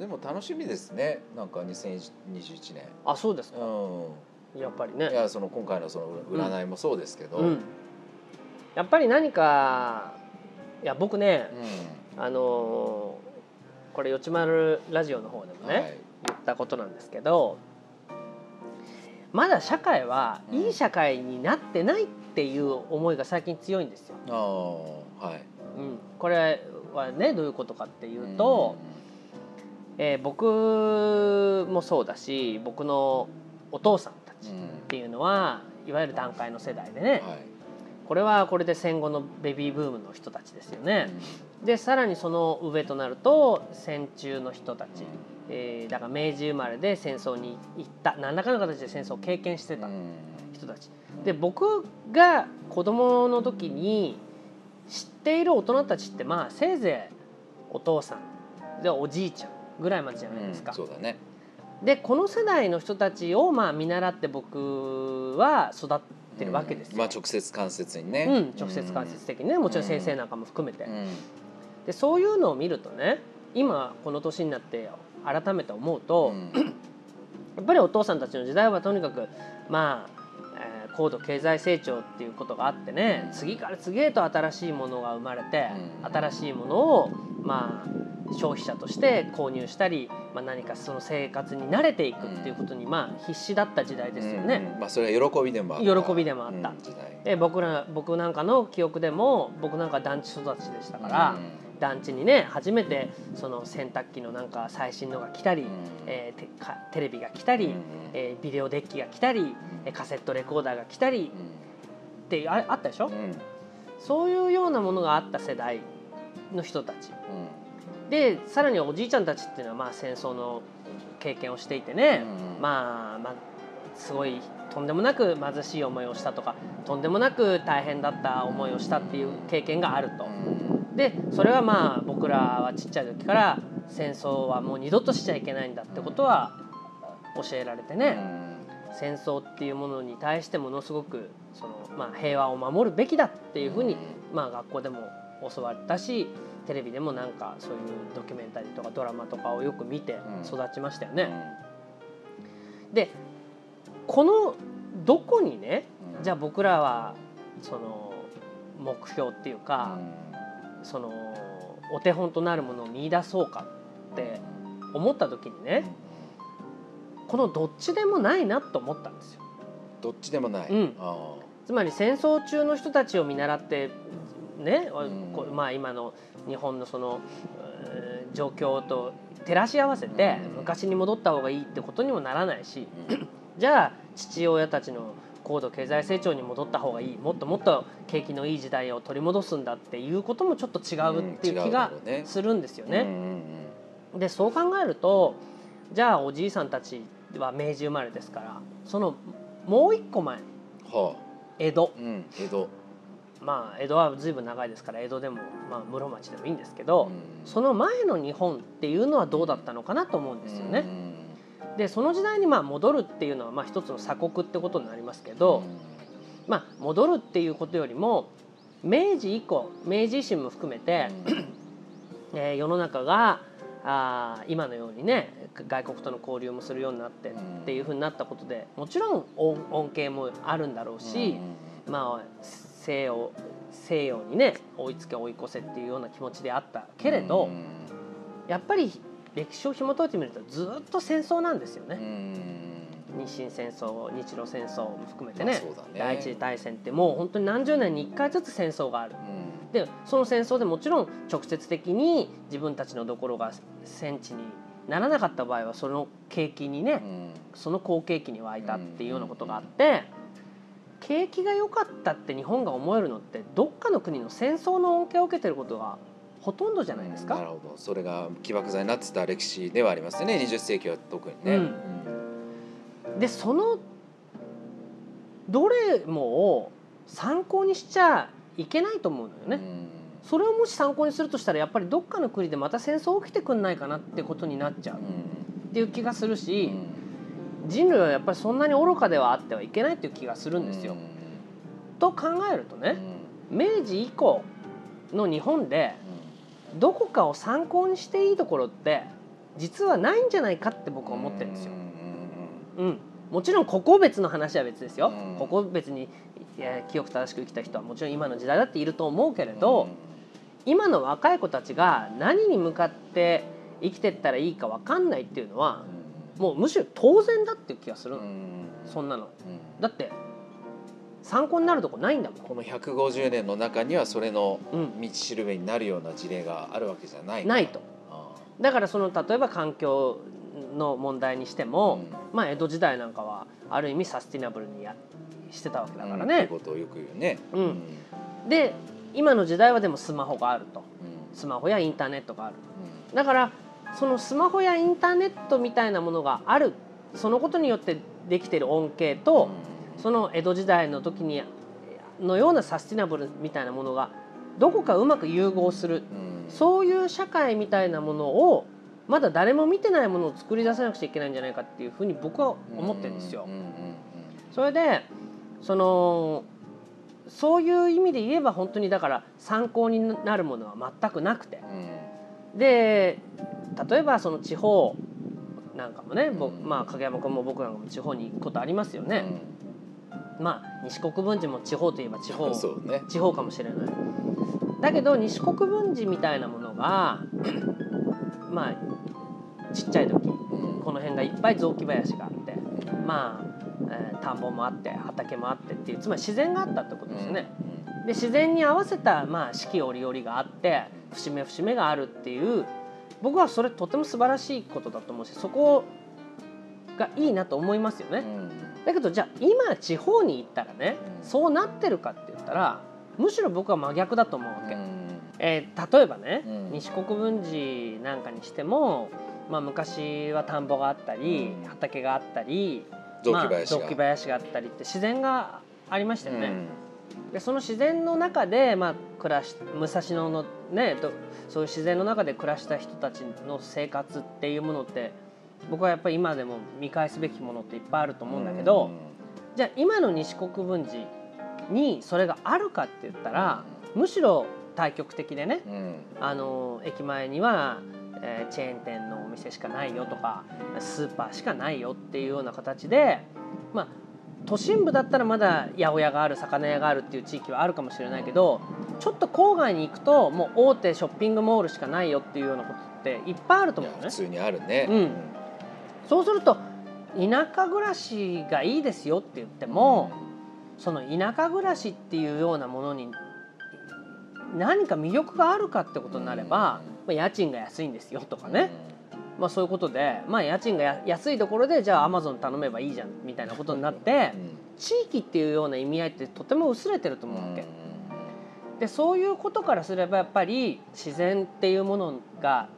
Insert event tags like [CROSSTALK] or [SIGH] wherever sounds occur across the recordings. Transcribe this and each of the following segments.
でも楽しみですね。なんか2021年あそうですか。うやっぱりんいね、やその今回のその占いもそうですけど、うん、やっぱり何かいや僕ねうん。あのーこれ「よちまるラジオ」の方でもね、はい。言ったことなんですけどまだ社会はうん。いい社会になってないっていう思いが最近強いんですよ。ああはい。うん、これはねどういうことかっていうと、えー僕もそうだし僕のお父さんたちうんうんっていうのはいわゆる団塊の世代でねはい。これはこれで戦後のベビーブームの人たちですよね。でさらにその上となると戦中の人たち、えーだから明治生まれで戦争に行った何らかの形で戦争を経験してたうんうん。人たち。で僕が子供の時に知っている大人たちってまあせいぜいお父さんでおじいちゃんぐらいまでじゃないですか。うんそうだね。でこの世代の人たちをまあ見習って僕は育ってるわけですよ。うん。まあ直接間接にね、うん、直接間接的にね。もちろん先生なんかも含めて、うん。でそういうのを見るとね今この年になって改めて思うと、うん。やっぱりお父さんたちの時代はとにかくまあ、えー高度経済成長っていうことがあってね、うん次から次へと新しいものが生まれて、うん。新しいものをまあ消費者として購入したり、まあ、何かその生活に慣れていくっていうことにまあ必死だった時代ですよね。うん。まあそれは喜びでも喜びでもあった。うん。で僕ら僕なんかの記憶でも僕なんか団地育ちでしたから、団地にね初めてその洗濯機のなんか最新のが来たり、うん。えーテレビが来たり、うんえービデオデッキが来たり、えーカセットレコーダーが来たりってああったでしょ、うん。うんそういうようなものがあった世代の人たち。うん。でさらにおじいちゃんたちっていうのはまあ戦争の経験をしていてね、うんまあ、まあすごいとんでもなく貧しい思いをしたとかとんでもなく大変だった思いをしたっていう経験があると。うんでそれはまあ僕らはちっちゃい時から戦争はもう二度としちゃいけないんだってことは教えられてね、戦争っていうものに対してものすごくその、まあ、平和を守るべきだっていうふうに、まあ、学校でも教わったしテレビでもなんかそういうドキュメンタリーとかドラマとかをよく見て育ちましたよね。でこのどこにねじゃあ僕らはその目標っていうか、そのお手本となるものを見出そうかって思った時にねこのどっちでもないなと思ったんですよ。どっちでもない、うん。あつまり戦争中の人たちを見習ってね、うん。まあ今の日本のその、えー状況と照らし合わせてうん。昔に戻った方がいいってことにもならないしじゃあ父親たちの高度経済成長に戻った方がいいもっともっと景気のいい時代を取り戻すんだっていうこともちょっと違うっていう気がするんですよね。うんうんでそう考えるとじゃあおじいさんたちは明治生まれですからそのもう一個前うんは江戸。あ、うん、江戸、まあ江戸は随分長いですから江戸でも、まあ、室町でもいいんですけど、うん。その前の日本っていうのはどうだったのかなと思うんですよね。でその時代にまあ戻るっていうのはまあ一つの鎖国ってことになりますけうん。ど、まあ、戻るっていうことよりも明治以降明治維新も含めて、[CLEARS THROAT] えー世の中があー今のようにね外国との交流もするようになってっていうふうになったことでもちろん恩恩恵もあるんだろうし、まあ西洋西洋にね追いつけ追い越せっていうような気持ちであったけれど、うん。やっぱり歴史を紐解いてみるとずっと戦争なんですよね。うん。日清戦争日露戦争も含めてね,、ね。第一次大戦ってもう本当に何十年に1回ずつ戦争がある。うん。でその戦争でもちろん直接的に自分たちのところが戦地にならなかった場合はその景気にね、うん。その好景気に沸いたっていうようなことがあって、景気が良かったって日本が思えるのってどっかの国の戦争の恩恵を受けてることがほとんどじゃないですか。なるほど。それが起爆剤になってた歴史ではありますよね。20世紀は特にね、うん。でそのどれもを参考にしちゃいけないと思うのよね。うん。それをもし参考にするとしたらやっぱりどっかの国でまた戦争起きてくんないかなってことになっちゃう。っていう気がするし、人類はやっぱりそんなに愚かではあってはいけないっていう気がするんですよ。と考えるとね明治以降の日本でどこかを参考にしていいところって実はないんじゃないかって僕は思ってるんですよ。うんうん、もちろん個々別の話は別ですよ。うん。個々別にいや清く正しく生きた人はもちろん今の時代だっていると思うけれうん。ど、今の若い子たちが何に向かって生きてったらいいか分かんないっていうのはもうむしろ当然だっていう気がするの、うん。そんなの。うん。だって参考になるとこないんだもん。この150年の中にはそれのうん、道しるべになるような事例があるわけじゃない。ないと。あだからその例えば環境の問題にしてあも、うん。まあ江戸時代なんかはある意味サスティナブルにやしてたわけだからうん。ことをよく言うね。うん。うん。で今の時代はでもスマホがあると。うん。スマホやインターネットがあるうだからそのスマホやインターネットみたいなものがある。そのことによってできている恩恵んと、うんその江戸時代の時にのようなサスティナブルみたいなものがどこかうまく融合する。うん。そういう社会みたいなものをまだ誰も見てないものを作り出さなくちゃいけないんじゃないかっていうふうに僕は思ってるんですよ。それでそのそういう意味で言えば本当にだから参考になるものは全くなくて。うん。で例えばその地方なんかもね、僕うん。まあ影山君も僕なんかも地方に行くことありますようん。ね。まあ西国分寺も地方といえば地方ね地方かもしれない。だけど西国分寺みたいなものが [CLEARS THROAT] まあちっちゃい時うんこの辺がいっぱい雑木林があってまあ、えー田んぼもあって畑もあってっていうつまり自然があったってことですよね。で自然に合わせた、まあ、四季折々があって節目節目があるっていう僕はそれとても素晴らしいことだと思うしそこがいいなと思いますよね。うんうんだけどじゃあ今地方に行ったらねうん。そうなってるかって言ったらむしろ僕は真逆だと思うわけ。うん。えー例えばね、うん。西国分寺なんかにしても、まあ、昔は田んぼがあったりうん。畑があったり雑木林が。まあ、林があったりって自然がありましたよね。うん。でその自然の中で、まあ、暮らし武蔵野のねとそういう自然の中で暮らした人たちの生活っていうものって僕はやっぱり今でも見返すべきものっていっぱいあると思うんだけど、じゃあ今の西国分寺にそれがあるかって言ったらむしろ対極的でねあの駅前には、えーチェーン店のお店しかないよとかスーパーしかないよっていうような形でまあ都心部だったらまだ八百屋がある魚屋があるっていう地域はあるかもしれないけどちょっと郊外に行くともう大手ショッピングモールしかないよっていうようなことっていっぱいあるとい思うのね。や普通にあるね。うんそうすると田舎暮らしがいいですよって言っても、その田舎暮らしっていうようなものに何か魅力があるかってことになれば、まあ、家賃が安いんですよとかね、まあ、そういうことで、まあ、家賃がや安いところでじゃあアマゾン頼めばいいじゃんみたいなことになって地域っていうような意味合いってとても薄れてるとうん思うわけ。でそういうことからすればやっぱり自然っていうものが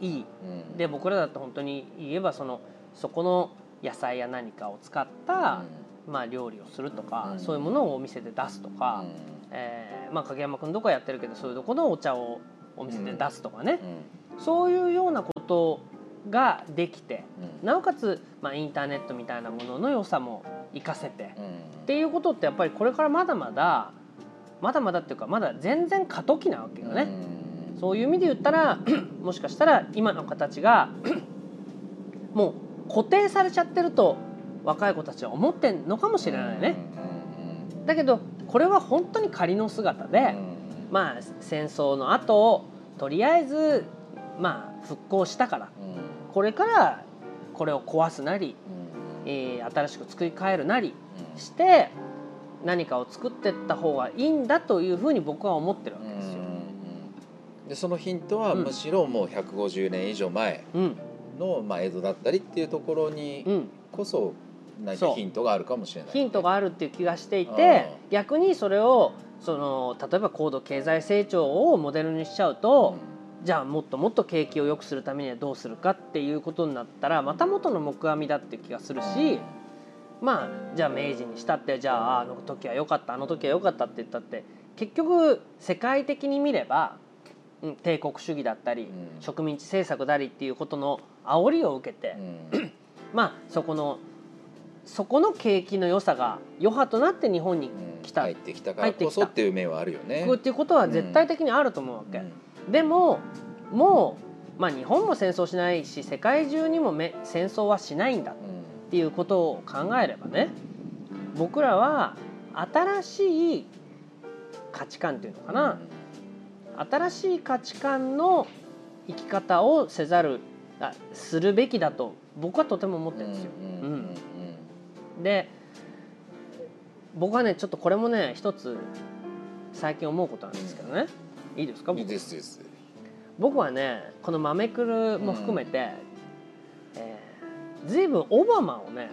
いい。うん。で僕らだと本当に言えばそのそこの野菜や何かを使った、まあ、料理をするとか、うん。そういうものをお店で出すとか、えーまあ、影山君とかやってるけどそういうとこのお茶をお店で出すとかね、そういうようなことができてなおかつ、まあ、インターネットみたいなものの良さも活かせて、っていうことってやっぱりこれからまだまだまだまだっていうかまだ全然過渡期なわけよね。そういう意味で言ったら [CLEARS THROAT] もしかしたら今の形が [CLEARS THROAT] もう固定されちゃってると若い子たちは思ってんのかもしれないね。だけどこれは本当に仮の姿で、まあ戦争の後とりあえずまあ復興したから。これからこれを壊すなり、えー新しく作り変えるなりして何かを作っていった方がいいんだというふうに僕は思ってるわけですよ。でそのヒントはうん。むしろもう150年以上前うんの、まあ、江戸だったりっていうところにうん、こそ何かヒントがあるかもしれない、ヒントがあるっていう気がしていて逆にそれをその例えば高度経済成長をモデルにしちゃうと、じゃあもっともっと景気を良くするためにはどうするかっていうことになったらまた元の木阿弥だっていう気がするし、まあじゃあ明治にしたってじゃああの時は良かったあの時は良かったって言ったって結局世界的に見れば、うん、帝国主義だったり、うん。植民地政策だりっていうことの煽りを受けて、うん。[CLEARS THROAT] まあそこのそこの景気の良さが余波となって日本にうん。来た入ってきたからこそっていう面はあるよね。っていうことは絶対的にあると思うわけ。うん。でももまあ日本も戦争しないし世界中にもめ戦争はしないんだっていうことを考えればね僕らは新しい価値観っていうのかな、新しい価値観の生き方をせざるあするべきだと僕はとても思ってるんですよ。うんで僕はねちょっとこれもね一つ最近思うことなんですけどね、いいですか僕？いいですです。僕はねこのマメクルも含めて、えー、随分オバマをね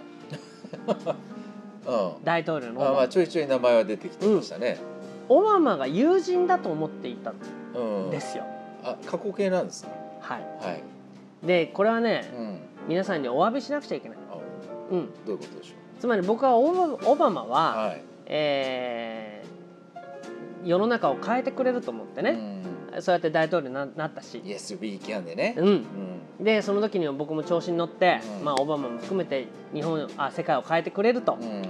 うん。大統領のあまあちょいちょい名前は出てきてましたね。オバマが友人だと思っていたんうんですよ。あ過去形なんですねはい、はいでこれはねうん。皆さんにお詫びしなくちゃいけない。あうん、どういうことでしょつまり僕はオバオバマうは、はい。えー世の中を変えてくれると思ってね、そうやって大統領にななったし。うん、Yes we can でね。うん、うん。でその時には僕も調子に乗って、うん。まあ、オバマも含めて日本あ世界を変えてくれると、っうん。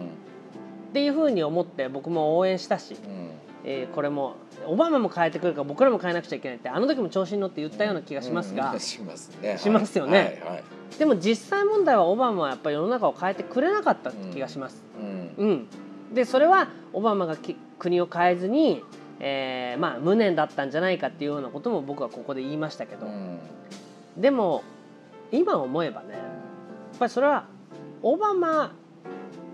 ていうふうに思って僕も応援したし、うんえーこれもオバマも変えてくれるから僕らも変えなくちゃいけないってあの時も調子に乗って言ったような気がしますが、うんしますね。しますよね。はいはいはい。でも実際問題はオバマはやっぱり世の中を変えてくれなかった気がします。うんうん、でそれはオバマがき国を変えずに、えーまあ、無念だったんじゃないかっていうようなことも僕はここで言いましたけど、うん。でも今思えばねやっぱりそれはオバマ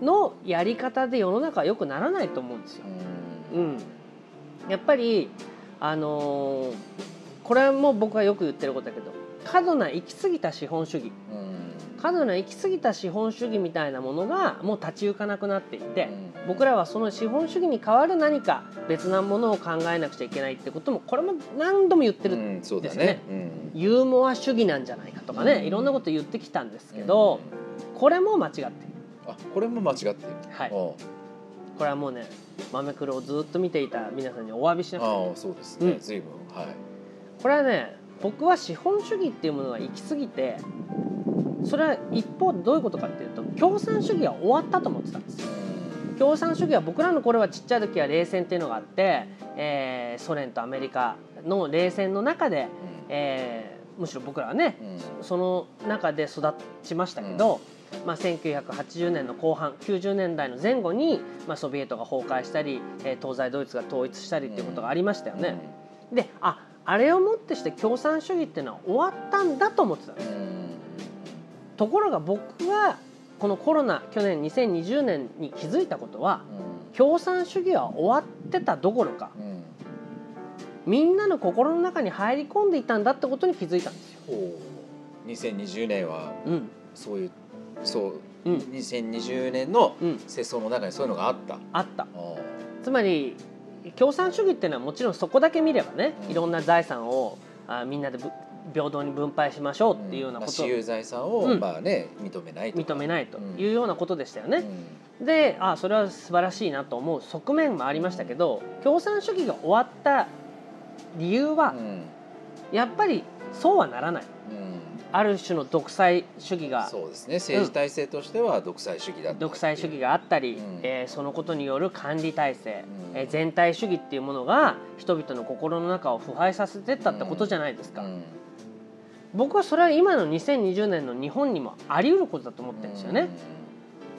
のやり方で世の中は良くならないと思うんですよ。うん、やっぱりあのーこれも僕はよく言ってることだけど過度な行き過ぎた資本主義。うん。過度な行き過ぎた資本主義みたいなものがもう立ち行かなくなっていて、うん。僕らはその資本主義に代わる何か別なものを考えなくちゃいけないってこともこれも何度も言ってる、うんですね。ね。うん。ユーモア主義なんじゃないかとかね、うんいろんなこと言ってきたんですけど、これも間違ってる。あこれも間違ってる。はいこれはもうね豆黒をずっと見ていた皆さんにお詫びしなくてああそうですね。うん。随分はい。これはね僕は資本主義っていうものが行き過ぎてそれは一方でどういうことかっていうと共産主義は終わったと思ってたんですよ。共産主義は僕らの頃はちっちゃい時は冷戦っていうのがあって、えーソ連とアメリカの冷戦の中で、えーむしろ僕らはねうん。その中で育ちましたけど、まあ、1980年の後半90年代の前後に、まあ、ソビエトが崩壊したり、えー東西ドイツが統一したりっていうことがありましたよね。でああれをもってして共産主義っていうのは終わったんだと思ってたんです。うんところが僕がこのコロナ去年2020年に気づいたことは共産主義は終わってたどころかうんうんみんなの心の中に入り込んでいたんだってことに気づいたんですよ。ほう2020年はうんそういうそううん。2020年のうん、世相の中にそういうのがあった。あった。ああつまり共産主義っていうのはもちろんそこだけ見ればね、うん。いろんな財産をあみんなでぶ平等に分配しましょうっていうようなまあことを私有財産を、うん。まあね認めないとか。認めないとうん。いうようなことでしたよね。うん。であそれは素晴らしいなと思う側面もありましたけど共産主義が終わった理由はうん。やっぱりそうはならない。うんある種の独裁主義がそうですね。政治体制としては独裁主義だった独裁主義があったり、うん。えーそのことによる管理体制、うん。えー全体主義っていうものが人々の心の中を腐敗させてったってことじゃないですか、うん。僕はそれは今の2020年の日本にもあり得ることだと思ってるんですよね、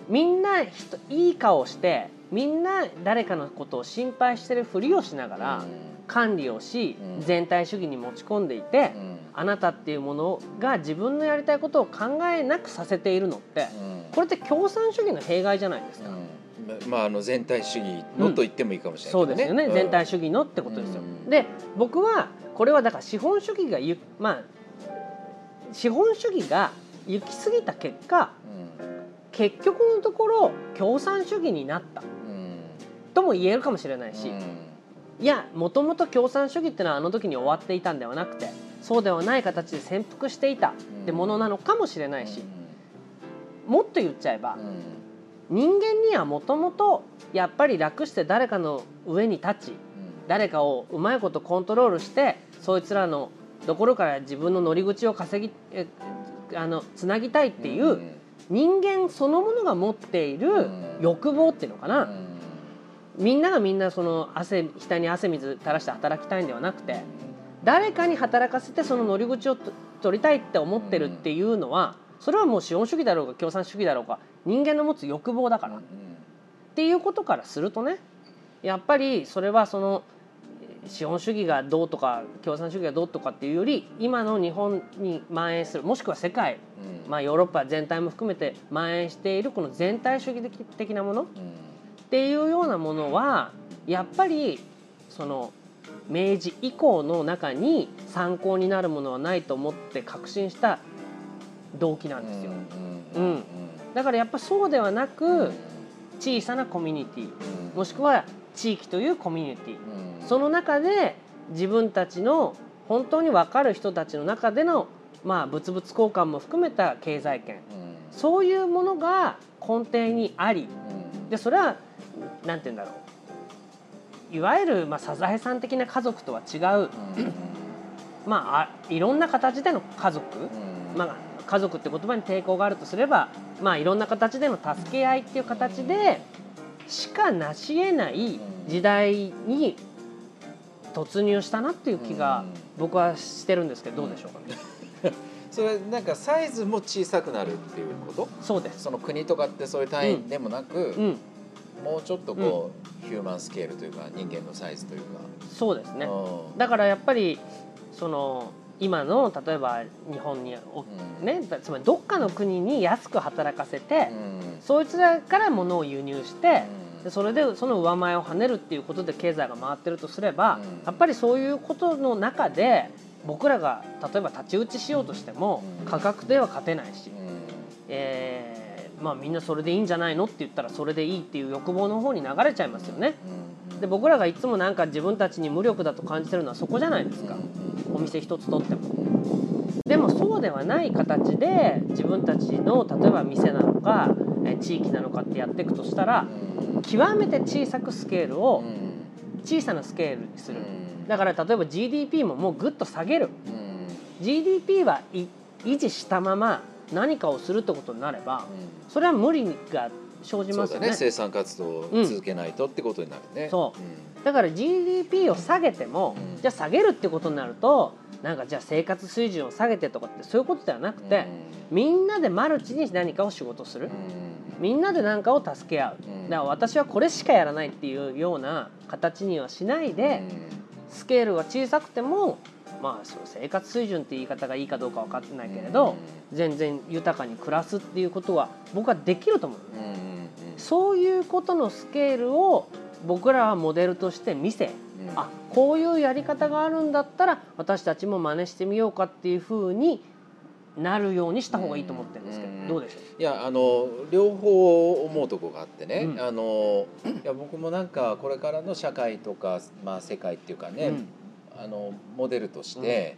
みんな人いい顔してみんな誰かのことを心配してるふりをしながら管理をしうん。全体主義に持ち込んでいてうんうんあなたっていうものが自分のやりたいことを考えなくさせているのってうん。これって共産主義の弊害じゃないですか。うん。まああの全体主義のと言ってもいいかもしれないそうですよね、ん。全体主義のってことですよ。うん。で僕はこれはだから資本主義がゆまあ資本主義が行き過ぎた結果結局のところ共産主義になった。うん。うんとも言えるかもしれないし、うん。いやもともと共産主義ってのはあの時に終わっていたんではなくてそうではない形で潜伏していたってものなのかもしれないし、もっと言っちゃえばう、ん。人間にはもともとやっぱり楽して誰かの上に立ち誰かをうまいことコントロールしてそいつらのところから自分の乗り口を稼ぎえあのつなぎたいっていううん人間そのものが持っているうん。欲望っていうのかな、うん。みんながみんなその汗額に汗水垂らして働きたいんではなくて誰かに働かせてその乗り口をと取りたいって思ってるっていうのはそれはもう資本主義だろうが共産主義だろうが人間の持つ欲望だから。っうんていうことからするとねやっぱりそれはその資本主義がどうとか共産主義がどうとかっていうより今の日本に蔓延するもしくは世界うん。まあ、ヨーロッパ全体も含めて蔓延しているこの全体主義的的なものっうん。ていうようなものはやっぱりその明治以降の中に参考になるものはないと思って確信した動機なんですよ。うんうんだからやっぱそうではなうんく小さなコミュニティ。もしくは地域というコミュニティ。うんその中で自分たちの本当に分かる人たちの中でのまあ物々交換も含めた経済圏。うん。そういうものが根底にあり。うん。でそれはなんて言うんだろういわゆる、まあ、サザエさん的な家族とは違う、うん。まあ、あいろんな形での家族、うん。まあ、家族って言葉に抵抗があるとすれば、まあ、いろんな形での助け合いっていう形でしかなし得ない時代に突入したなっていう気が僕はしてるんですけどどうでしょうかね。[LAUGHS] それなんかサイズも小さくなるっていうこと？そうです、その国とかってそういう単位でもなく、うん、もうちょっとこう、ヒューマンスケールというか人間のサイズというか、そうですね。うん。だからやっぱりその今の例えば日本におうん。ね、つまりどっかの国に安く働かせて、うん。そいつらから物を輸入して、うん。でそれでその上前を跳ねるっていうことで経済が回ってるとすれば、うん。やっぱりそういうことの中で僕らが例えば太刀打ちしようとしてもうん。価格では勝てないし、うん。えーまあ、みんなそれでいいんじゃないのって言ったらそれでいいっていう欲望の方に流れちゃいますよね。うんで僕らがいつもなんか自分たちに無力だと感じてるのはそこじゃないですか。お店一つとっても。でもそうではない形で自分たちの例えば店なのかえー地域なのかってやっていくとしたらうん極めて小さくスケールうをん。小さなスケールにする。うん。だから例えば GDP ももうぐっと下げる。うん。GDP はい維持したまま何かをするってことになればうん。それは無理が生じますよね。ね。生産活動を続けないとってことになるね。そう。だから GDP を下げても、うん。じゃあ下げるってことになるとなんかじゃあ生活水準を下げてとかってそういうことではなくて、みんなでマルチに何かを仕事する、みんなで何かを助け合う、うん。だから私はこれしかやらないっていうような形にはしないで、スケールが小さくてもまあそう生活水準って言い方がいいかどうか分かってないけれど、全然豊かに暮らすっていうことは僕はできると思う、うんうんうん。そういうことのスケールを僕らはモデルとして見せ、うん。あこういうやり方があるんだったら私たちも真似してみようかっていうふうになるようにした方がいいと思ってるんですけど、うんどうでしょいやあの両方思うとこがあってね、うん。あのいや僕もなんかこれからの社会とか、まあ、世界っていうかう、ね、うんあのモデルとして、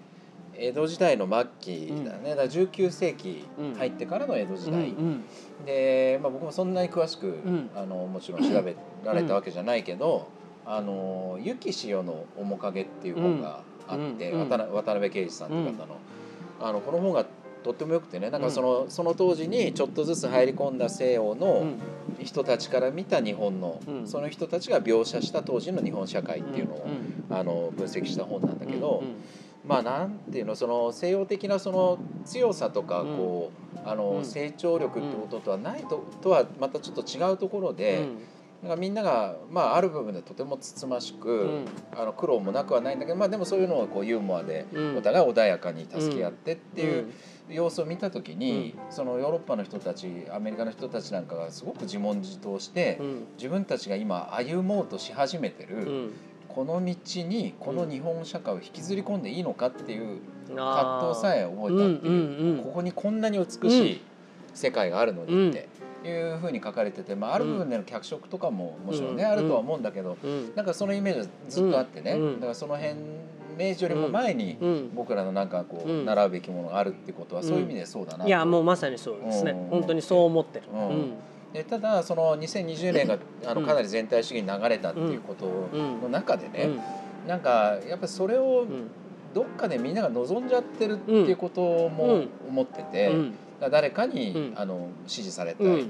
江戸時代の末期だね、だから19世紀入ってからの江戸時代、うん。で、まあ、僕もそんなに詳しく、ん。あのもちろん調べられたわけじゃないけど「あのゆきしおの面影」っていう本があって、うん。うん。渡辺渡辺圭司さんという方の,、あのこの本がとってもよくてね。なんかその,、その当時にちょっとずつ入り込んだ西洋うのん。人たちから見た日本の、うん。その人たちが描写した当時の日本社会っていうのを、うん。あの分析した本なんだけど、うんまあなんていうのその西洋的なその強さとかうん。こう、あのうん。成長力ってこととはないととはまたちょっと違うところで、なんかみんなが、まあ、ある部分でとてもつつましく、うん。あの苦労もなくはないんだけど、まあ、でもそういうのをこうユーモアでうん。お互い穏やかに助け合ってっていううん様子を見た時に、そのヨーロッパの人たちアメリカの人たちなんかがすごく自問自答して、うん。自分たちが今歩もうとし始めてる、うん。この道にこの日本社会を引きずり込んでいいのかっていう葛藤さえ覚えたっていう、うんうんうん。ここにこんなに美しい世界があるのにっていうふうに書かれてて、まあ、ある部分での脚色とかももちろんね、うん。あるとは思うんだけど、うん。なんかそのイメージはずっとあってね、うん。だからその辺明治よりも前にうん。僕らのなんかこう、うん。習うべきものがあるってことはそういう意味でそうだなと。いやもうまさにそうですね。うん。本当にそう思ってる。でただその2020年が [LAUGHS] あのうん。かなり全体主義に流れたっていうことうん。の中でね、うん。なんかやっぱりそれをうん。どっかでみんなが望んじゃってるっていうことも思ってて、誰かに、うん。あの指示されたい、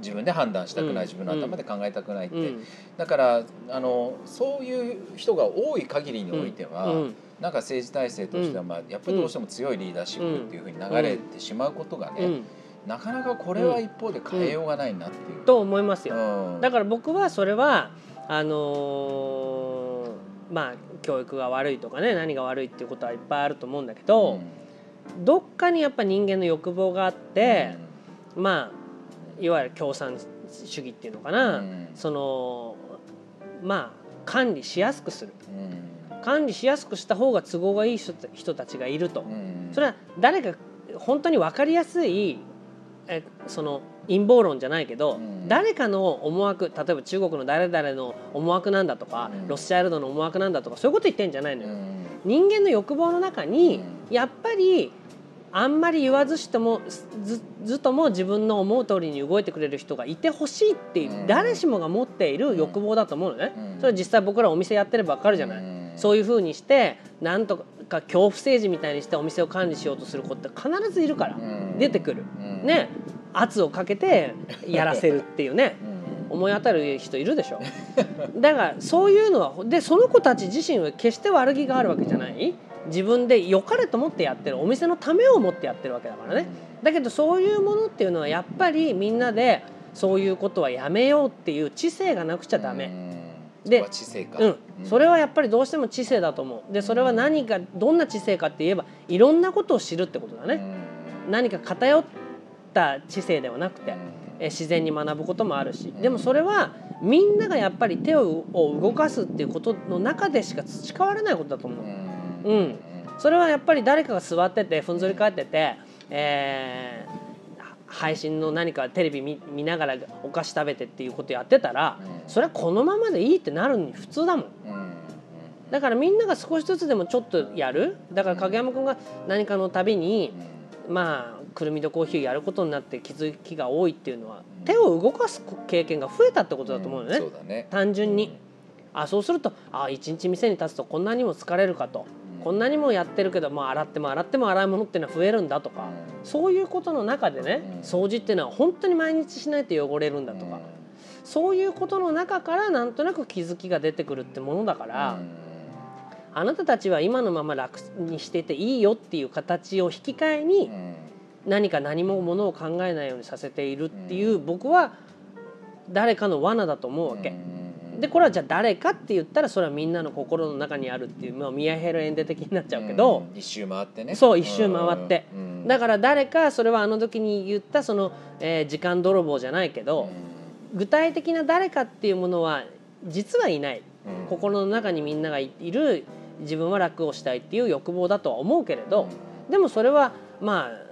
自分で判断したくない、うん。自分の頭で考えたくないって、うん。だからあのそういう人が多い限りにおいては、うん。なんか政治体制としては、まあ、やっぱりどうしても強いリーダーシップっていうふうに流れてしまうことがね、うん。なかなかこれは一方で変えようがないなっていう。と思いますよ。だから僕はそれはあのー、まあ教育が悪いとかね何が悪いっていうことはいっぱいあると思うんだけど、どっかにやっぱ人間の欲望があって、まあいわゆる共産主義っていうのかな、そのまあ管理しやすくする。管理しやすくした方が都合がいい人たちがいると、それは誰か本当に分かりやすいえその陰謀論じゃないけど、誰かの思惑例えば中国の誰々の思惑なんだとか、ロシアルドの思惑なんだとかそういうこと言ってんじゃないのよ。人間の欲望の中にやっぱりあんまり言わずしてもずずっとも自分の思う通りに動いてくれる人がいてほしいっていう誰しもが持っている欲望だと思うのね。それは実際僕らお店やってれば分かるじゃない。そういうふうにしてなんとか恐怖政治みたいにしてお店を管理しようとする子って必ずいるから出てくる。ね。圧をかけて [LAUGHS] やらせるっていうね。思い当たる人いるでしょ。だからそういうのはでその子たち自身は決して悪気があるわけじゃない自分で良かれと思ってやってるお店のためを思ってやってるわけだからね。だけどそういうものっていうのはやっぱりみんなでそういうことはやめようっていう知性がなくちゃダメ。で、うん、それはやっぱりどうしても知性だと思う。でそれは何かどんな知性かって言えばいろんなことを知るってことだね。何か偏った知性ではなくて、え自然に学ぶこともあるし。でもそれはみんながやっぱり手を動かすっていうことの中でしか培われないことだと思う。うん、それはやっぱり誰かが座っててふんぞり返ってて、えー、配信の何かテレビ見見ながらお菓子食べてっていうことやってたら、それはこのままでいいってなるに普通だもん。だからみんなが少しずつでもちょっとやる。だから影山君が何かのたびにまあくるみとコーヒーやることになって気づきが多いっていうのは手を動かす経験が増えたってことだと思うよね,、ね。単純に。あそうするとあ一日店に立つとこんなにも疲れるかと。こんなにもやってるけど、まあ、洗っても洗っても洗い物っていうのは増えるんだとか、そういうことの中でね掃除っていうのは本当に毎日しないと汚れるんだとか、そういうことの中からなんとなく気づきが出てくるってものだから。あなたたちは今のまま楽にしてていいよっていう形を引き換えに何か何もものを考えないようにさせているっていう僕は誰かの罠だと思うわけ。でこれはじゃあ誰かって言ったらそれはみんなの心の中にあるっていう、まあ、ミヤヘルエンデ的になっちゃうけど、一周回ってね。そう一周回って、だから誰かそれはあの時に言ったその、えー、時間泥棒じゃないけど、具体的な誰かっていうものは実はいない、心の中にみんながいる自分は楽をしたいっていう欲望だとは思うけれど、でもそれはまあ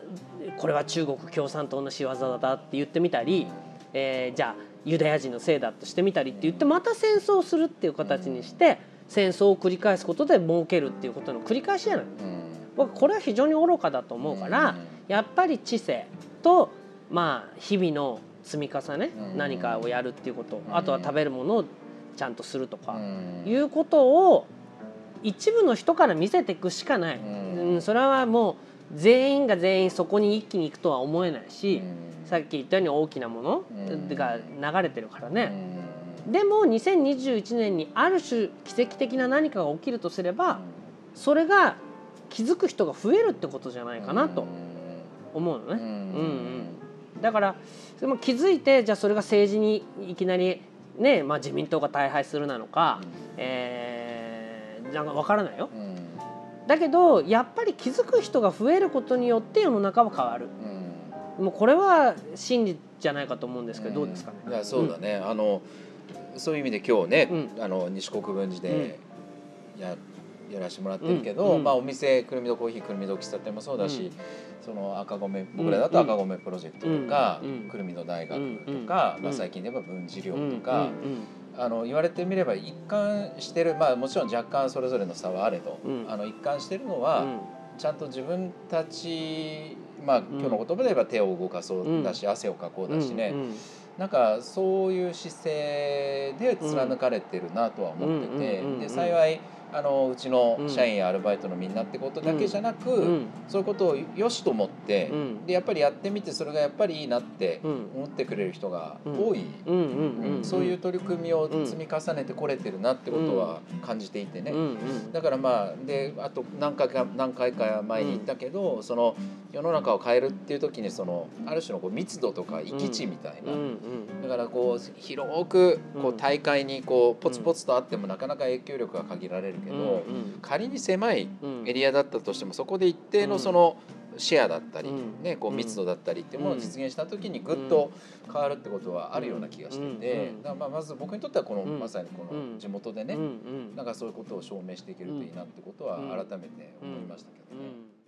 これは中国共産党の仕業だって言ってみたり、えー、じゃあユダヤ人のせいだとしてみたりって言ってまた戦争をするっていう形にして戦争を繰り返すことで儲けるっていうことの繰り返しじゃない。僕これは非常に愚かだと思うからやっぱり知性とまあ日々の積み重ね何かをやるっていうことあとは食べるものをちゃんとするとかいうことを一部の人から見せていくしかない。うん、それはもう全員が全員そこに一気に行くとは思えないし、さっき言ったように大きなものが流れてるからね。でも2021年にある種奇跡的な何かが起きるとすればそれが気づく人が増えるってことじゃないかなと思うのね。うん。うん、だからでも気づいてじゃあそれが政治にいきなりね、まあ、自民党が大敗するなのか、えー、なんか分からないよ。だけどやっぱり気づく人が増えることによって世の中は変わる、うん、もうこれは真理じゃないかと思うんですけど、どうですかね？いやそうだね、あのそういう意味で今日ね、あの西国分寺でや,、やらせてもらってるけど、まあ、お店くるみどコーヒーくるみど喫茶店もそうだし、その赤米僕らだと赤米プロジェクトとか、くるみの大学とか、まあ、最近で言えば分子寮とか。あの言われてみれば一貫してるまあもちろん若干それぞれの差はあれど、うん、あの一貫してるのは、うん、ちゃんと自分たちまあ今日の言葉で言えば手を動かそうだし、汗をかこうだしね、うん。なんかそういう姿勢で貫かれてるなとは思ってて、で幸いあのうちの社員やアルバイトのみんなってことだけじゃなく、うん。そういうことをよしと思って、うん。でやっぱりやってみてそれがやっぱりいいなってうん。思ってくれる人が多い、そういう取り組みを積み重ねてこれてるなってことは感じていてね。だからまあであと何回か何回か前に言ったけど、その世の中を変えるっていう時にそのある種のこう密度とか域地みたいな、だからこう広くこううん。大会にこうポツポツとあってもなかなか影響力が限られるけど、うん仮に狭いうん。エリアだったとしてもそこで一定うん。のそのシェアだったり、うん。ね、こううん。密度だったりっていうものを実現した時にぐっと変わるってことはあるような気がしていて、うん。だまあまず僕にとってはこの、うん。まさにこうん。の地元でね、なんかそういうことを証明していけるといいなってことは改めて思いましたけどね。うん